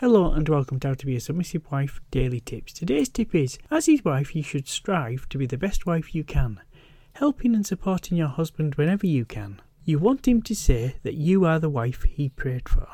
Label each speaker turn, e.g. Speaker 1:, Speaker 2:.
Speaker 1: Hello and welcome to How to Be a Submissive Wife Daily Tips. Today's tip is As his wife, you should strive to be the best wife you can, helping and supporting your husband whenever you can. You want him to say that you are the wife he prayed for.